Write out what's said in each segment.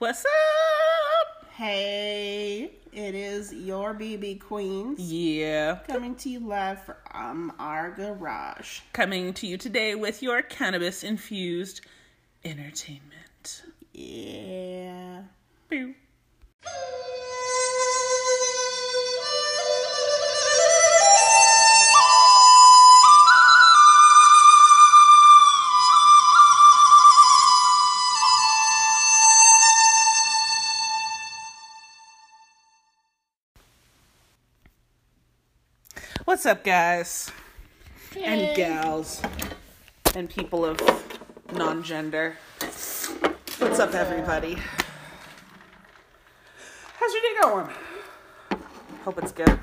What's up? Hey, it is your BB Queens Yeah. coming to you live from our garage. Coming to you today with your cannabis infused entertainment. Yeah. Pew. What's up, guys? And gals. And people of non gender. What's up, everybody? How's your day going? Hope it's good.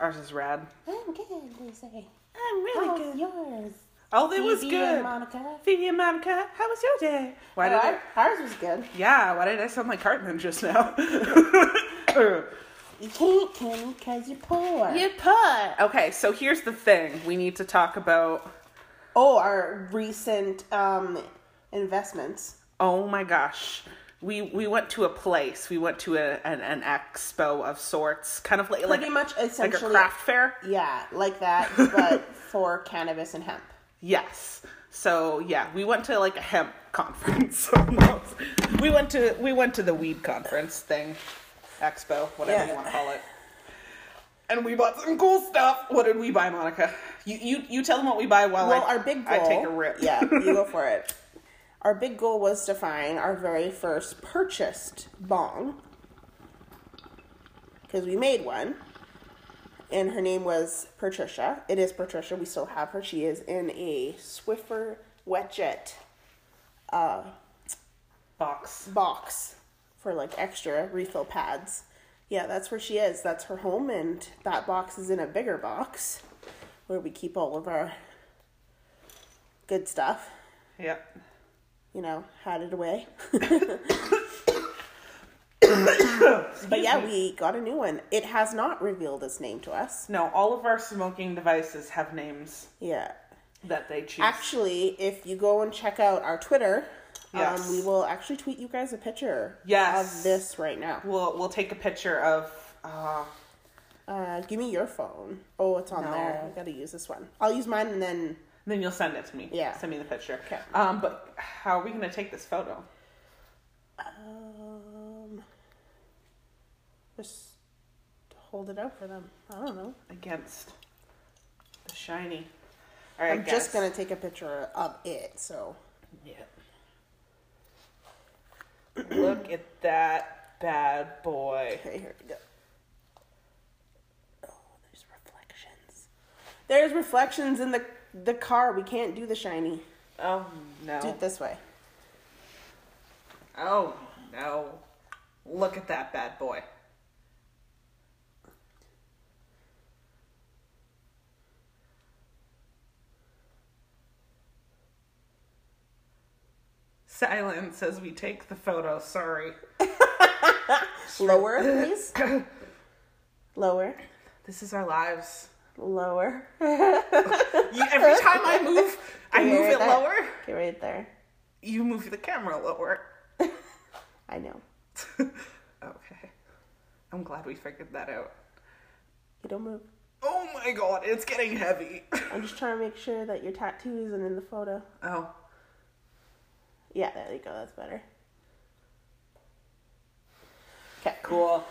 Ours is rad. I'm good, Lucy. I'm really How's good. yours? Oh, it was good. and Monica. Phoebe and Monica, how was your day? Why oh, did Ours, I? ours was good. Yeah, why did I sound like Cartman just now? You can't, Kenny, because you're poor. you put. Okay, so here's the thing. We need to talk about. Oh, our recent um, investments. Oh my gosh. We, we went to a place. We went to a, an, an expo of sorts, kind of like like, Pretty much like a craft fair. Yeah, like that, but for cannabis and hemp. Yes. So yeah, we went to like a hemp conference. No, we went to we went to the weed conference thing, expo, whatever Yeah. you want to call it. And we bought some cool stuff. What did we buy, Monica? You you you tell them what we buy while Well, I our big goal. I take a rip. yeah, you go for it. Our big goal was to find our very first purchased bong because we made one, and her name was Patricia. It is Patricia. We still have her. She is in a Swiffer Wetjet uh, box. box for like extra refill pads. Yeah, that's where she is. That's her home, and that box is in a bigger box where we keep all of our good stuff. Yep. you know, had it away. but yeah, we got a new one. It has not revealed its name to us. No, all of our smoking devices have names Yeah. that they choose. Actually, if you go and check out our Twitter, Yes. um, we will actually tweet you guys a picture Yes. of this right now. we'll we'll take a picture of. Uh, Uh, give me your phone. Oh, it's on No. there. I gotta use this one. I'll use mine and then. then you'll send it to me. Yeah. Send me the picture. Okay. Um, but how are we gonna take this photo? Um, just hold it out for them. I don't know. against the shiny. All right, I'm just gonna take a picture of it. So Yeah. Look at that bad boy. Okay, here we go. Oh, there's reflections. There's reflections in the the car. We can't do the shiny. Oh no. Do it this way. Oh no. Look at that bad boy. Silence as we take the photo. Sorry. Lower, please. Lower. This is our lives. Lower. You, every time I move, I move right it there. lower. Okay, right there. You move the camera lower. I know. okay. I'm glad we figured that out. You don't move. Oh my god, it's getting heavy. I'm just trying to make sure that your tattoo isn't in the photo. oh. Yeah, there you go. That's better. Okay, Cool.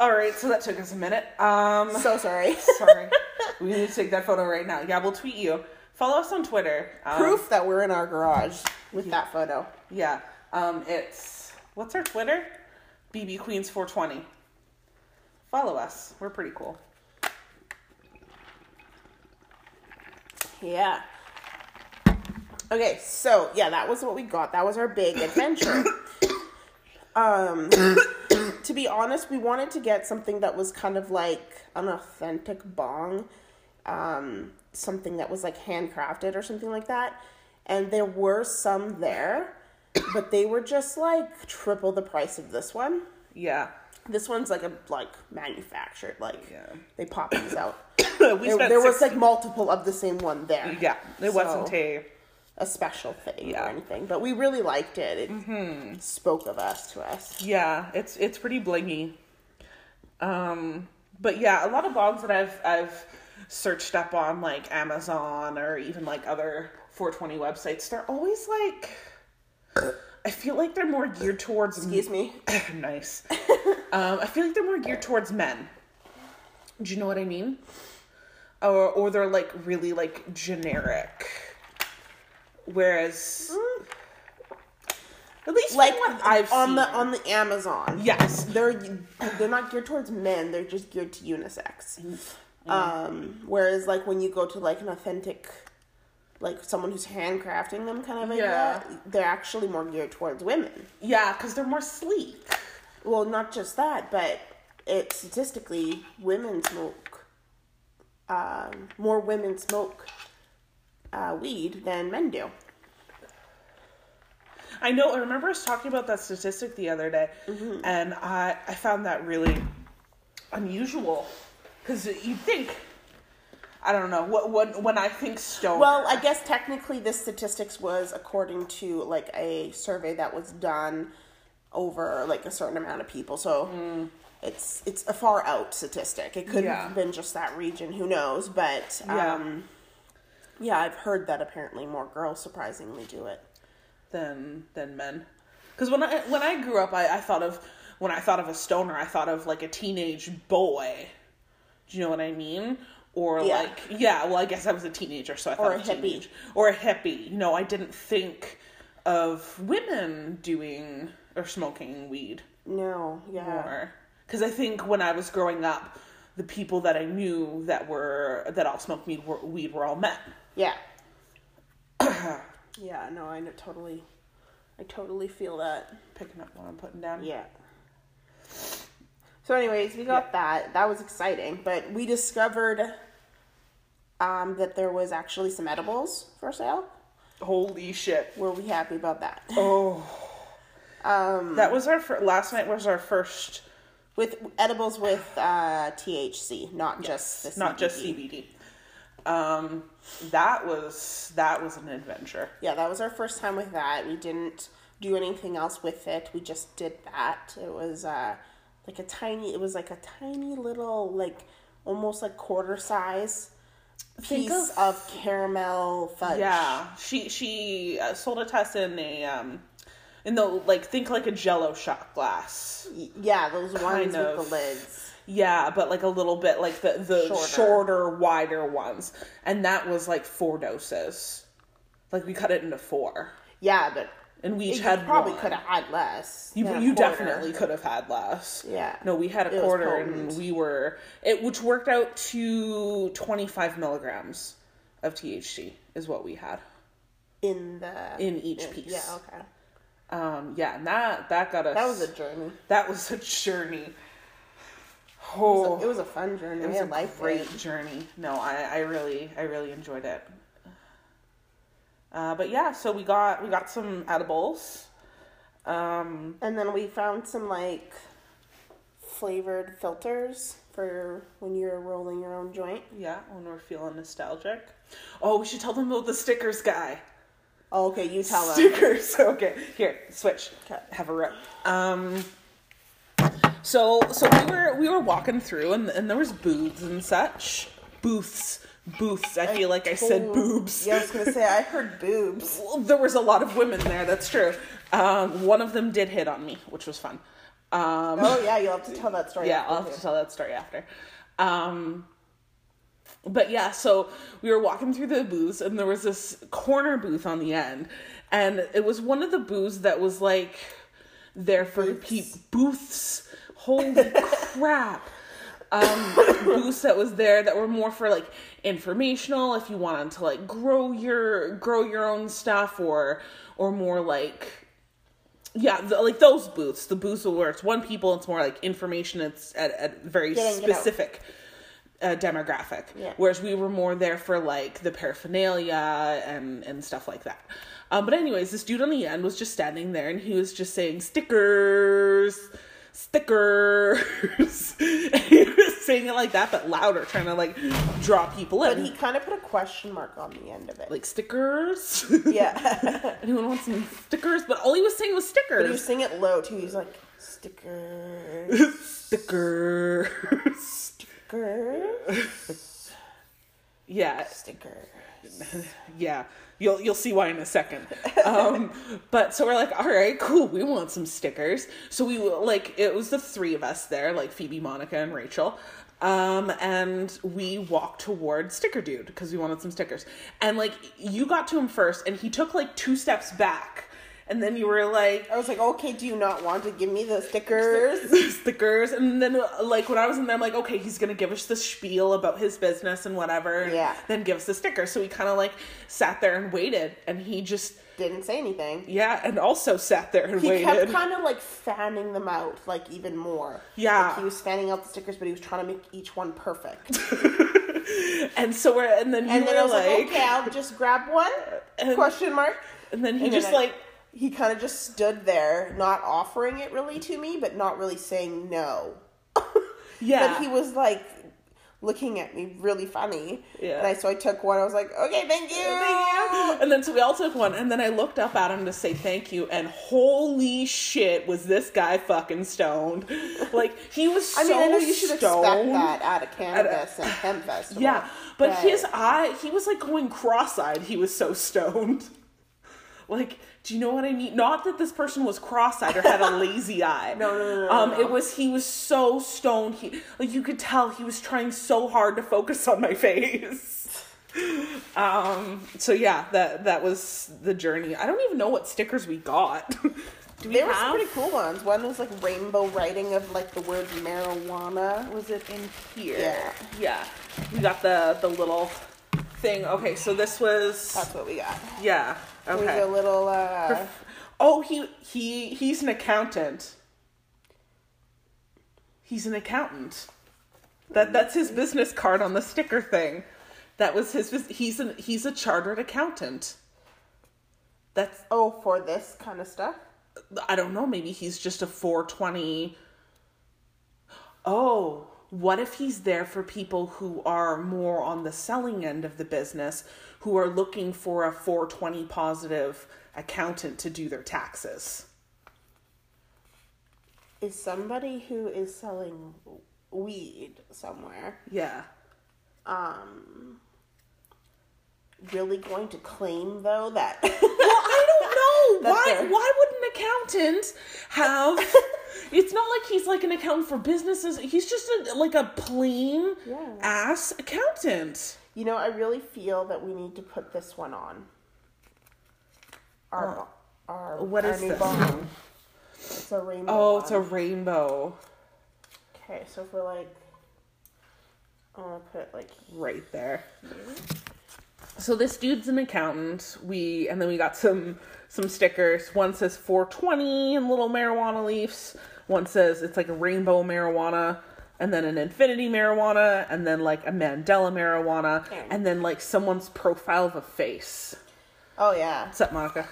All right, so that took us a minute. Um, So sorry. sorry, we need to take that photo right now. Yeah, we'll tweet you. Follow us on Twitter. Um, Proof that we're in our garage with that photo. Yeah. Um, it's what's our Twitter? BB Queens 420. Follow us. We're pretty cool. Yeah. Okay, so yeah, that was what we got. That was our big adventure. um to be honest, we wanted to get something that was kind of like an authentic bong. Um something that was like handcrafted or something like that. And there were some there, but they were just like triple the price of this one. Yeah. This one's like a like manufactured, like Yeah. they pop these out. we There, there was like multiple of the same one there. Yeah, it So- wasn't a a special thing Yeah. or anything, but we really liked it. It spoke of us to us. Yeah, it's it's pretty blingy. Um, but yeah, a lot of blogs that I've I've searched up on like Amazon or even like other 420 websites, they're always like I feel like they're more geared towards Excuse me. nice. um, I feel like they're more geared towards men. Do you know what I mean? Or or they're like really like generic. Whereas at least Like I've on seen, the on the Amazon. yes, they're they're not geared towards men. They're just geared to unisex. Um, whereas like when you go to like an authentic, like someone who's handcrafting them, kind of idea, Yeah. they're actually more geared towards women. yeah, because they're more sleek. Well, not just that, but it statistically women smoke. Um, more women smoke uh, weed than men do. I know. I remember us talking about that statistic the other day, Mm-hmm. and I I found that really unusual because you think. I don't know. What when when I think stoner. Well, I guess technically this statistics was according to like a survey that was done over like a certain amount of people. So it's it's a far out statistic. It could Yeah. have been just that region, who knows, but um yeah, I've heard that apparently more girls surprisingly do it. than than men. Because when I when I grew up, I, I thought of when I thought of a stoner, I thought of like a teenage boy. Do you know what I mean? Or Yeah. like yeah, well, I guess I was a teenager, so I thought Or a hippie. teenage or a hippie. You know, I didn't think of women doing or smoking weed No, yeah. because I think when I was growing up, the people that I knew that were that all smoked weed were, weed were all men. Yeah. yeah, no, I know totally I totally feel that. Picking up what I'm putting down. Yeah. So, anyways, we got that. That was exciting, but we discovered um, that there was actually some edibles for sale. Holy shit! Were we happy about that? Oh. Um, That was our fir- last night was our first, with edibles with uh, THC, not just the not just CBD. CBD. Um, that was that was an adventure. Yeah, that was our first time with that. We didn't do anything else with it. We just did that. It was uh, like a tiny. It was like a tiny little, like almost like quarter size piece of- of, caramel fudge. Yeah, she she uh, sold it to us in a um, in the like think like a Jello shot glass. Y- Yeah, those ones Kind with of. the lids. Yeah, but like a little bit like the the Shorter. shorter, wider ones, and that was like four doses. Like we cut it into four, Yeah, but and we each you had probably could have had less. You, you definitely could have had less. Yeah. No, we had a It quarter and we were it which worked out to 25 milligrams of THC is what we had. in the In each piece. Yeah, okay. Um yeah, and that that got us That was a journey. that was a journey. It Oh, was a, it was a fun journey. it was a liked great it. journey. No, I I really I really enjoyed it. Uh, but yeah, so we got we got some edibles. Um, And then we found some like flavored filters for when you're rolling your own joint. yeah, when we're feeling nostalgic. Oh, we should tell them about the stickers guy. Oh, okay, you tell them. stickers. Okay, here, switch. Okay. Have a rip. Um. So so we were we were walking through and and there was booths and such booths booths. I feel like I said boobs. Yeah, I was gonna say I heard boobs. There was a lot of women there. That's true. Um, one of them did hit on me, which was fun. Um, Oh yeah, you'll have to tell that story. yeah, I'll have too. to tell that story after. Um, but yeah, so we were walking through the booths, and there was this corner booth on the end, and it was one of the booths that was like there for Booths. pe- booths. Holy crap! Um, booths that was there that were more for like informational, if you wanted to like grow your grow your own stuff, or or more like yeah, the, like those booths, the booths where it's one people, it's more like information. It's at, at very Get in, get out. specific uh, demographic. Yeah. Whereas we were more there for like the paraphernalia and and stuff like that. Um, but anyways, this dude on the end was just standing there, and he was just saying stickers, stickers. he was saying it like that, but louder, trying to like draw people in. But he kind of put a question mark on the end of it. like stickers. yeah. Anyone want some stickers? But all he was saying was stickers. but he was saying it low too. He's like, stickers. stickers. Stickers. yeah, Stickers. yeah. You'll you'll see why in a second. Um, but so we're like, all right, cool. We want some stickers. So we like it was the three of us there, like Phoebe, Monica, and Rachel. Um, and we walked toward Sticker Dude because we wanted some stickers. And like you got to him first, and he took like two steps back, and then you were like, I was like, okay, do you not want to give me the stickers? stickers and then like when i was in there i'm like okay he's gonna give us the spiel about his business and whatever and Yeah. then give us the sticker so we kind of like sat there and waited and he just Didn't say anything. yeah and also sat there and He waited kept kind of like fanning them out, like even more. Yeah. Like, he was fanning out the stickers, but he was trying to make each one perfect. and so we're and then And then I was like, like, okay, I'll just grab one. And- Question mark. and then he And then just I- like He kind of just stood there, not offering it really to me, but not really saying no. yeah But he was like looking at me really funny. Yeah. And I so I took one. I was like, okay, thank you. Thank you. And then so we all took one and then i looked up at him to say thank you and holy shit was this guy fucking stoned like he was so I mean, I know you should stoned. expect that at a cannabis and hemp festival. Yeah, but his eye, he was like going cross-eyed. He was so stoned. Like, do you know what I mean? Not that this person was cross-eyed or had a lazy eye. No, no, no, no, Um, no. it was he was so stoned. He like you could tell he was trying so hard to focus on my face. Um. So yeah, that that was the journey. I don't even know what stickers we got. Do we There were some pretty cool ones. One was like rainbow writing of like the word marijuana. was it in here? Yeah. Yeah. We got the the little thing. Okay, so this was That's what we got. yeah. Okay. a little uh Oh, he he he's an accountant. He's an accountant. That that's his business card on the sticker thing. That was his. He's an he's a chartered accountant. That's oh for this kind of stuff. I don't know. Maybe he's just a four twenty. Oh, what if he's there for people who are more on the selling end of the business, who are looking for a four twenty positive accountant to do their taxes? Is somebody who is selling weed somewhere Yeah. um really going to claim though that Well, I don't know. Why they're- why would an accountant have It's not like he's like an accountant for businesses. He's just a, like a plain Yeah. ass accountant. You know, I really feel that we need to put this one on. Our, our What our is new this? bong. It's a rainbow. Oh, it's a rainbow Okay, so for like, I'm gonna put it like right there. So this dude's an accountant. We and then we got some some stickers. One says 420 and little marijuana leaves. One says it's like a rainbow marijuana, and then an infinity marijuana, and then like a mandala marijuana, Okay. and then like someone's profile of a face. Oh yeah. What's up, Monica?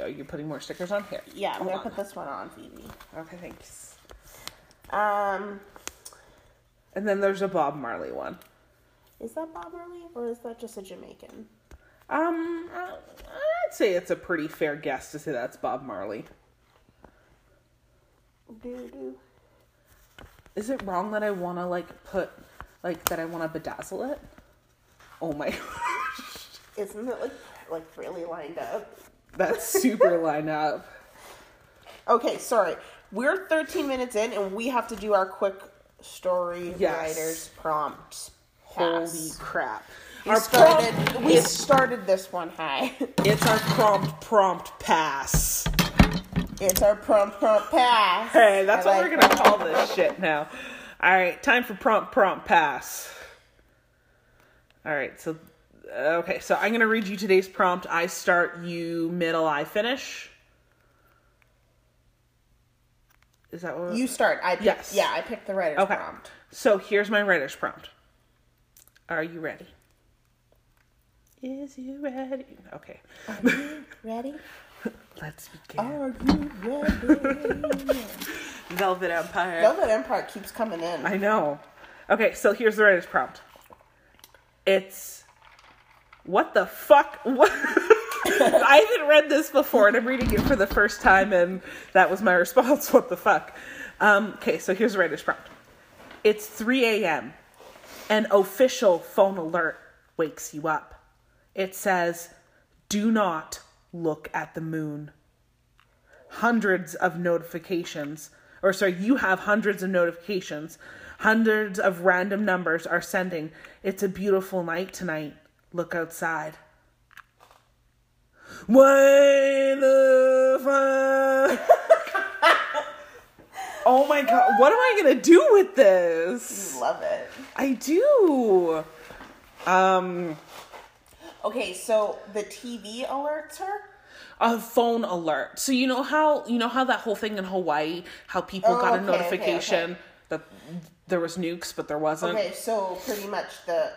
Are you putting more stickers on here? Yeah, I'm Hold gonna on. put this one on, Phoebe. Okay, thanks. Um, And then there's a Bob Marley one. is that Bob Marley or is that just a Jamaican? Um, I'd say it's a pretty fair guess to say that's Bob Marley. Do do. Is it wrong that I want to like put like that I want to bedazzle it? Oh my gosh, Isn't it like like really lined up? that's super lined up. Okay, sorry. We're 13 minutes in and we have to do our quick story Yes. writers prompts. Holy Pass. crap! We Our started. prompt, we started this one high. it's our prompt prompt pass. It's our prompt prompt pass. Hey, that's I what like we're gonna call this shit now. All right, time for prompt prompt pass. All right, so okay, so I'm gonna read you today's prompt. I start, you middle, I finish. Is that what? You start. I picked, Yes. Yeah, I picked the writer's okay. prompt. So here's my writer's prompt. Are you ready? Is you ready? Okay. Ready? Let's begin. Are you ready? Velvet Empire. Velvet Empire keeps coming in. I know. Okay, so here's the writer's prompt. It's what the fuck? What? I haven't read this before, and I'm reading it for the first time, and that was my response. What the fuck? Um, okay, so here's the writer's prompt. It's 3 a.m. An official phone alert wakes you up. It says, "Do not look at the moon." Hundreds of notifications, or sorry, you have hundreds of notifications. Hundreds of random numbers are sending. It's a beautiful night tonight. Look outside. Why the fuck? oh my god, what am I gonna do with this? Love it. I do. Um, Okay, so the TV alerts her. a phone alert. So you know how you know how that whole thing in Hawaii, how people Oh, got a okay, okay, notification okay. that there was nukes, but there wasn't. Okay, so pretty much the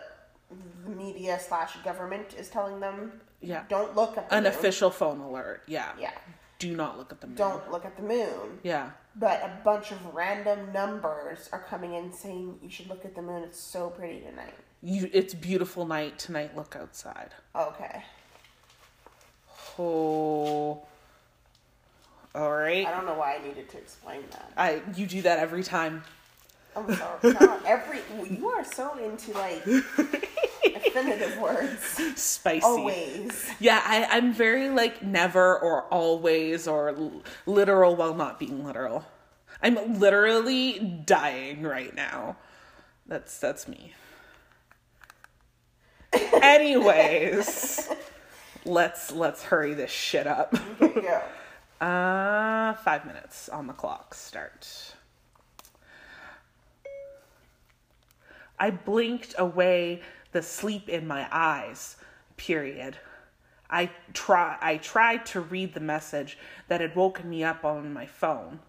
the media slash government is telling them Yeah, don't look at the an moon. official phone alert. Yeah. Yeah, Do not look at the moon. don't look at the moon. Yeah. But a bunch of random numbers are coming in saying you should look at the moon. It's so pretty tonight. You. It's beautiful night tonight. Look outside. Okay, Oh. All right. I don't know why I needed to explain that. I you do that every time. I'm sorry. Not every you are so into like definitive words. Spicy. Always. Yeah, I, I'm very like never or always or l- literal while not being literal. I'm literally dying right now. That's that's me. Anyways, let's let's hurry this shit up. Go. Uh, five minutes on the clock. Start. I blinked away the sleep in my eyes. Period. I try. I tried to read the message that had woken me up on my phone.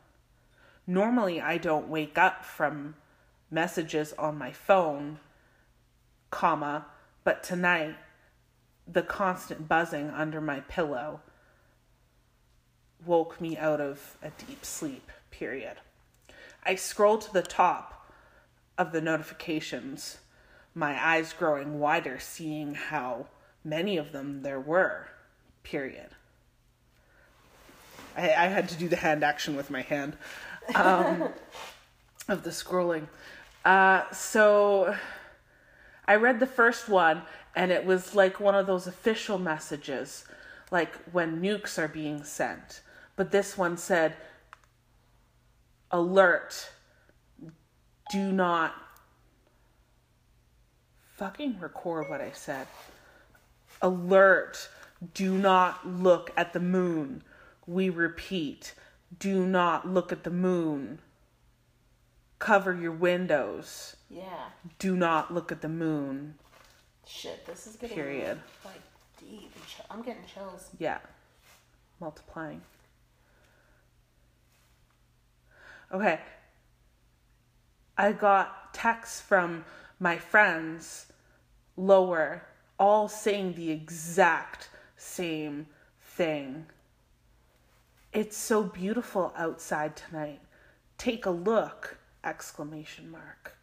Normally, I don't wake up from messages on my phone, comma, but tonight, the constant buzzing under my pillow woke me out of a deep sleep, period. I scrolled to the top of the notifications, my eyes growing wider, seeing how many of them there were, period. I, I had to do the hand action with my hand um, of the scrolling. Uh, so I read the first one, and it was like one of those official messages, like when nukes are being sent. But this one said, Alert, do not fucking record what I said. Alert, do not look at the moon. We repeat, do not look at the moon. Cover your windows. Yeah. Do not look at the moon. Shit, this is getting Period. like deep. I'm getting chills. Yeah. Multiplying. Okay. I got texts from my friends lower, all saying the exact same thing. It's so beautiful outside tonight. Take a look! Exclamation mark.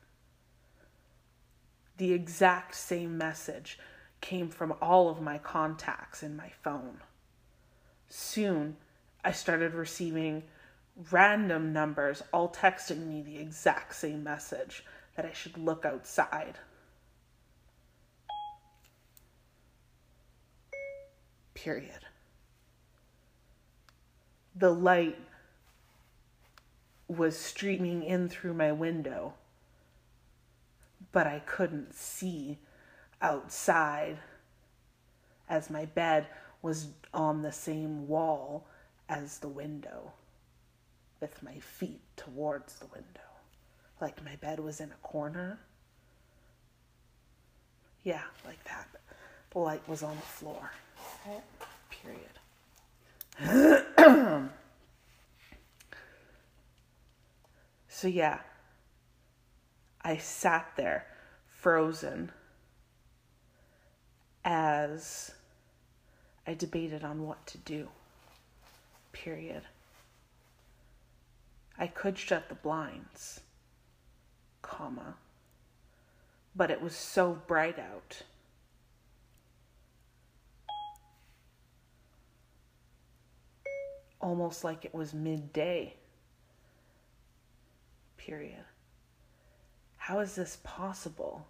The exact same message came from all of my contacts in my phone. Soon, I started receiving random numbers all texting me the exact same message that I should look outside. Period. The light was streaming in through my window, but I couldn't see outside as my bed was on the same wall as the window, with my feet towards the window, like my bed was in a corner. Yeah, like that. The light was on the floor. Okay. Period. so, yeah, I sat there frozen as I debated on what to do. Period. I could shut the blinds, comma, but it was so bright out. Almost like it was midday. Period. How is this possible?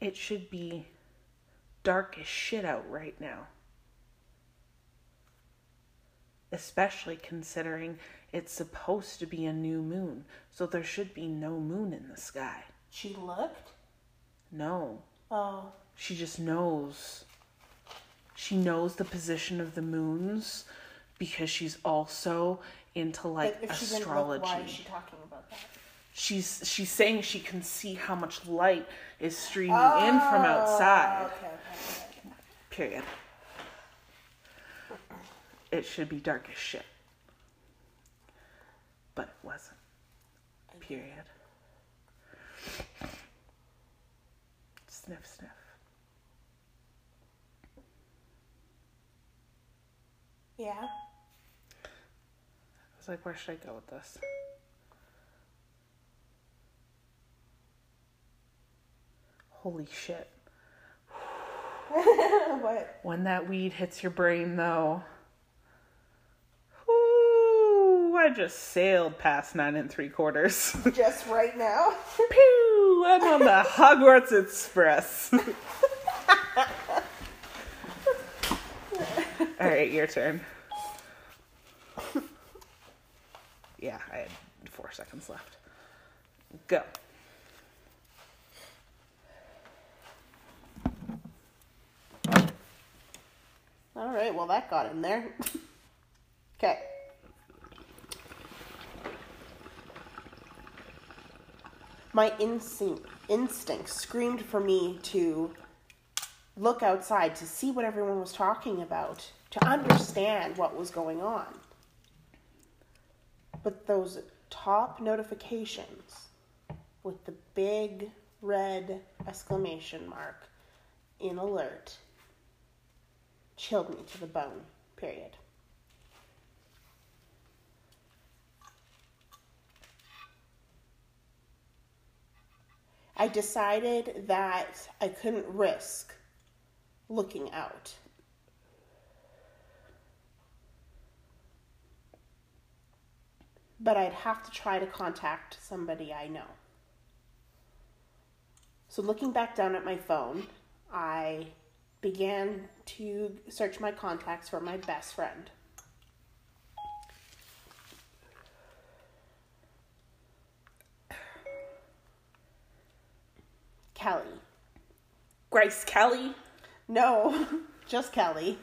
It should be dark as shit out right now. Especially considering it's supposed to be a new moon, so there should be no moon in the sky. She looked? No, Oh. she just knows. She knows the position of the moons because she's also into like But if she astrology. didn't look, why is she talking about that? she's she's saying she can see how much light is streaming in from oh, outside. Okay, okay, okay. Period. It should be dark as shit. But it wasn't. Period. Sniff, sniff. Yeah. Was like, where should I go with this? Holy shit. what? When that weed hits your brain, though. Ooh, I just sailed past nine and three quarters. Just right now? Pew! I'm on the Hogwarts Express. All right, your turn. Yeah, I had four seconds left. Go. All right, well, that got in there. okay. My instinct, instinct screamed for me to look outside to see what everyone was talking about, to understand what was going on. But those top notifications with the big red exclamation mark in alert chilled me to the bone, period. I decided that I couldn't risk looking out. But I'd have to try to contact somebody I know. So, looking back down at my phone, I began to search my contacts for my best friend. Kelly. Grace Kelly. No, just Kelly.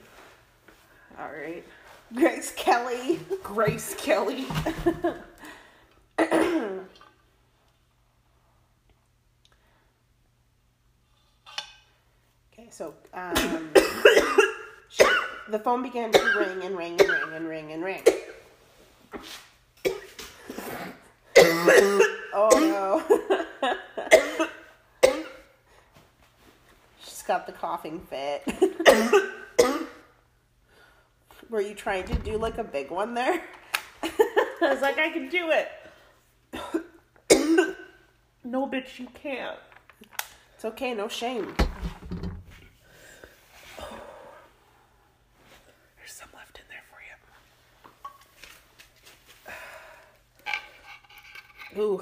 All right. Grace Kelly. Grace Kelly. Okay, so um, she- the phone began to ring and ring and ring and ring and ring. oh no. She's got the coughing fit. Were you trying to do like a big one there? I was like, I can do it. no, bitch, you can't. It's okay, no shame. There's some left in there for you. Ooh.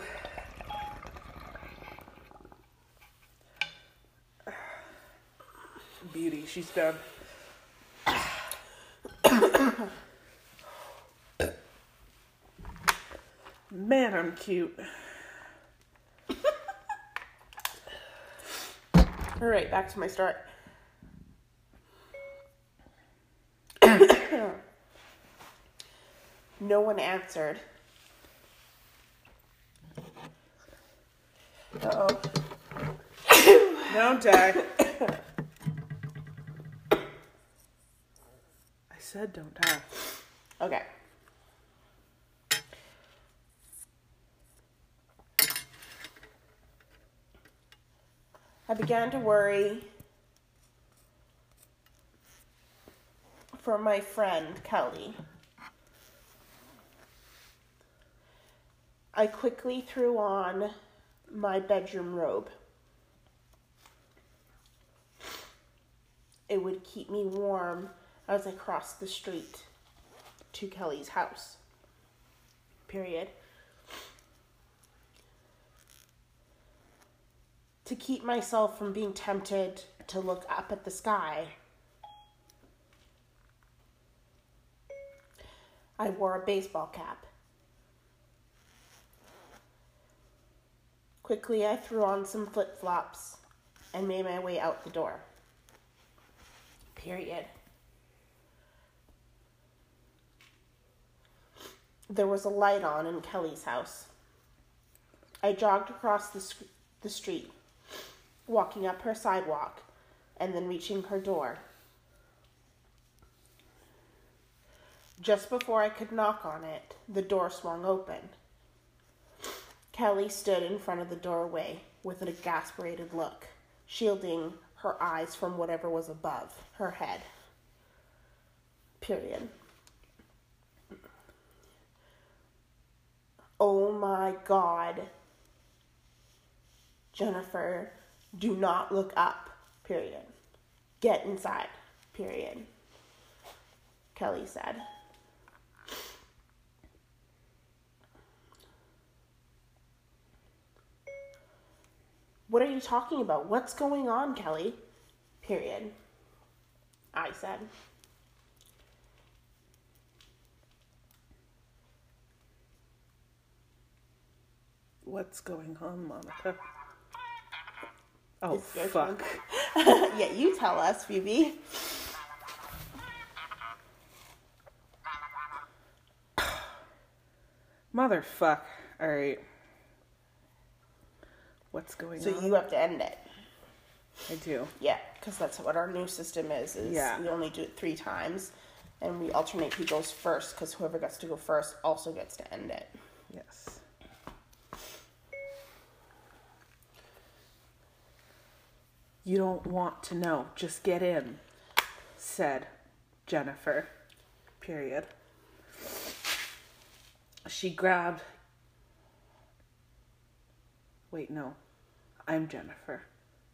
Beauty, she's done. Man, I'm cute. All right, back to my start. no one answered. Uh oh. Don't die. I said don't die. Okay. I began to worry for my friend Kelly. I quickly threw on my bedroom robe. It would keep me warm as I crossed the street to Kelly's house. Period. To keep myself from being tempted to look up at the sky, I wore a baseball cap. Quickly, I threw on some flip flops and made my way out the door. Period. There was a light on in Kelly's house. I jogged across the, sc- the street, walking up her sidewalk, and then reaching her door. Just before I could knock on it, the door swung open. Kelly stood in front of the doorway with an exasperated look, shielding her eyes from whatever was above her head. Period. Oh my god. Jennifer, do not look up. Period. Get inside. Period. Kelly said. What are you talking about? What's going on, Kelly? Period. I said. What's going on, Monica? Oh, fuck. yeah, you tell us, Phoebe. Motherfuck. Alright. What's going So on? So you have to end it. I do. Yeah, because that's what our new system is. Is Yeah. we only do it three times, and we alternate who goes first. Because whoever gets to go first also gets to end it. Yes. You don't want to know. Just get in, said Jennifer. Period. She grabbed. Wait, no. I'm Jennifer.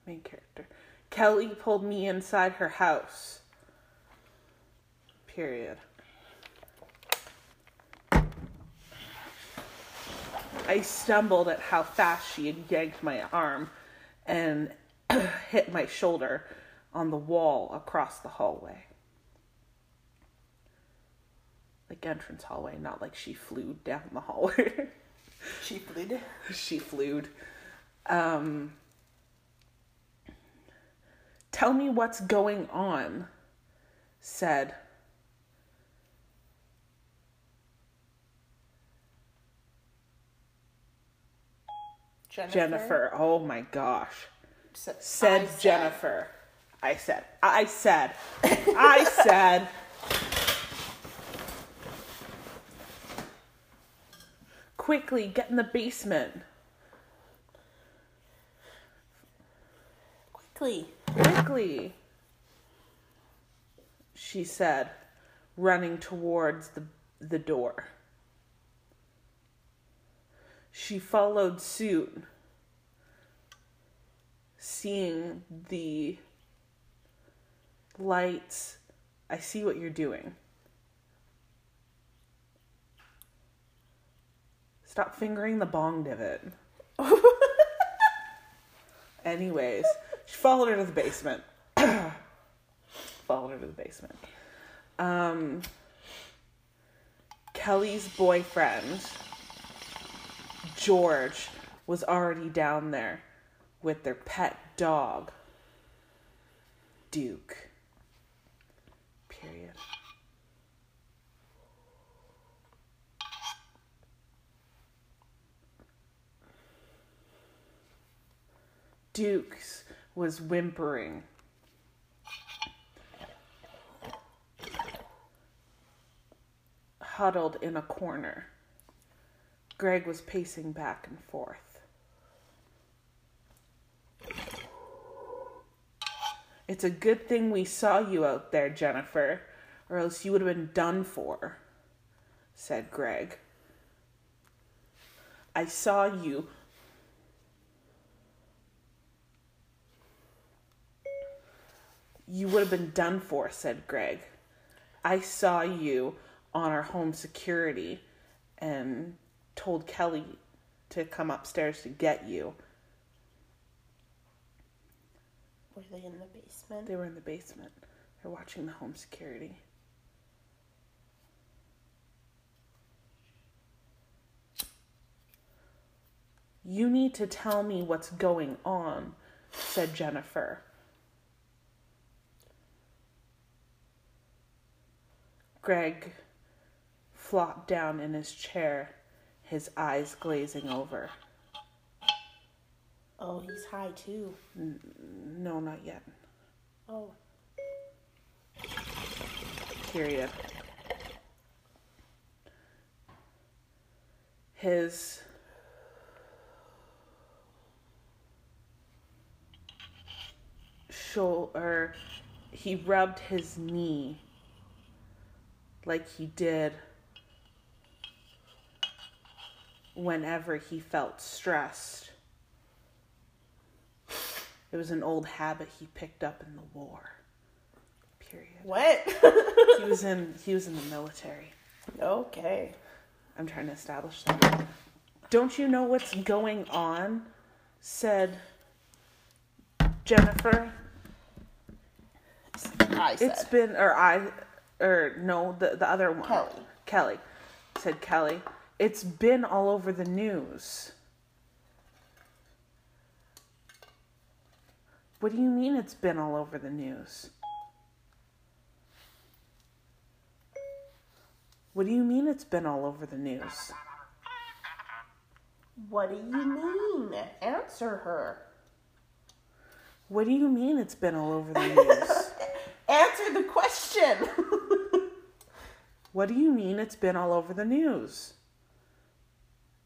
Main character. Kelly pulled me inside her house. Period. I stumbled at how fast she had yanked my arm and hit my shoulder on the wall across the hallway. Like entrance hallway, not like she flew down the hallway. She flew. she flew. Um, tell me what's going on, said Jennifer. Jennifer. Oh my gosh. Sa- said I Jennifer. I said, I said, I said. Quickly, get in the basement. Quickly. Quickly. She said, running towards the, the door. She followed suit, seeing the lights. I see what you're doing. Stop fingering the bong divot. Anyways, she followed her to the basement. followed her to the basement. Um, Kelly's boyfriend, George, was already down there with their pet dog, Duke. Period. Duke's was whimpering. Huddled in a corner. Greg was pacing back and forth. It's a good thing we saw you out there, Jennifer, or else you would have been done for, said Greg. I saw you. You would have been done for, said Greg. I saw you on our home security and told Kelly to come upstairs to get you. Were they in the basement? They were in the basement. They're watching the home security. You need to tell me what's going on, said Jennifer. Greg flopped down in his chair, his eyes glazing over. Oh, he's high too. No, not yet. Oh. period. His shoulder, he rubbed his knee like he did whenever he felt stressed. It was an old habit he picked up in the war. Period. What? He was in he was in the military. okay. I'm trying to establish that. Don't you know what's going on? said Jennifer. I said. It's been or I or no, the the other one. Kelly. Kelly. Said Kelly. It's been all over the news. What do you mean it's been all over the news? What do you mean it's been all over the news? What do you mean? Answer her. What do you mean it's been all over the news? Answer the question. what do you mean it's been all over the news?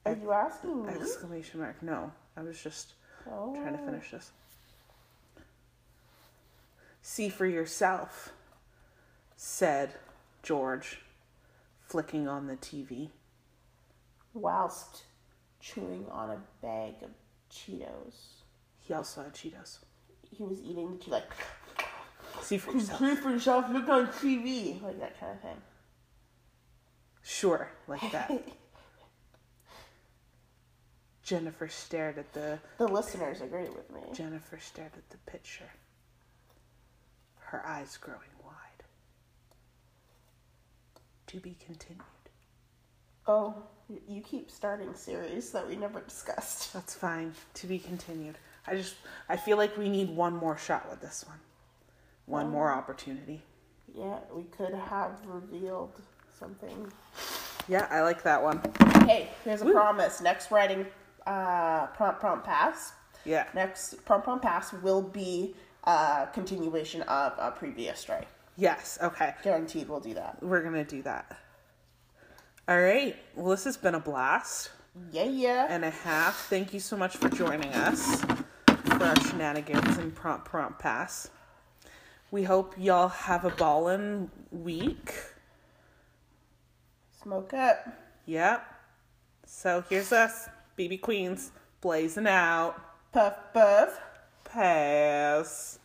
Are you asking me? Exclamation mark. No, I was just Oh. trying to finish this. See for yourself, said George, flicking on the TV. Whilst chewing on a bag of Cheetos. He also had Cheetos. He was eating the Cheetos like, See for yourself. see for yourself, look on TV. Like that kind of thing. Sure, like that. Jennifer stared at the The listeners agree with me. Jennifer stared at the picture. Her eyes growing wide. To be continued. Oh, you keep starting series that we never discussed. That's fine. To be continued. I just I feel like we need one more shot with this one. One more opportunity. Yeah, we could have revealed something. Yeah, I like that one. Hey, here's a Woo. promise. Next writing uh, prompt prompt pass. Yeah. Next prompt prompt pass will be a continuation of a previous strike. Yes, okay. Guaranteed, we'll do that. We're gonna do that. All right. Well, this has been a blast Yeah, yeah. and a half. Thank you so much for joining us for our shenanigans and prompt prompt pass. We hope y'all have a ballin' week. Smoke up. Yep. So here's us, BB Queens, blazing out. Puff puff. Pass.